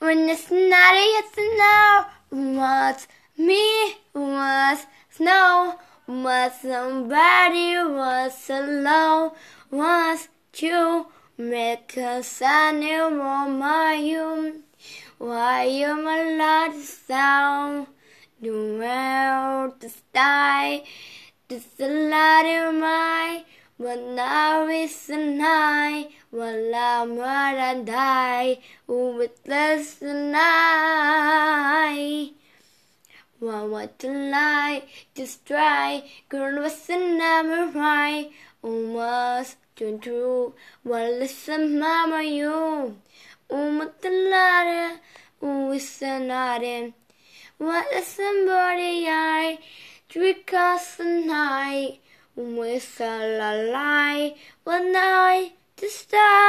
When it's not to know what's me was snow? Was somebody was alone was you? Because I knew my you why you my lot sound the world die this a lot of my but now it's a night. While I'm gonna die with this night One what to lie, just try Girl was never right Almost too true Well listen mama you. What the it's not in What is somebody I Trick us the night it's a lie One night to die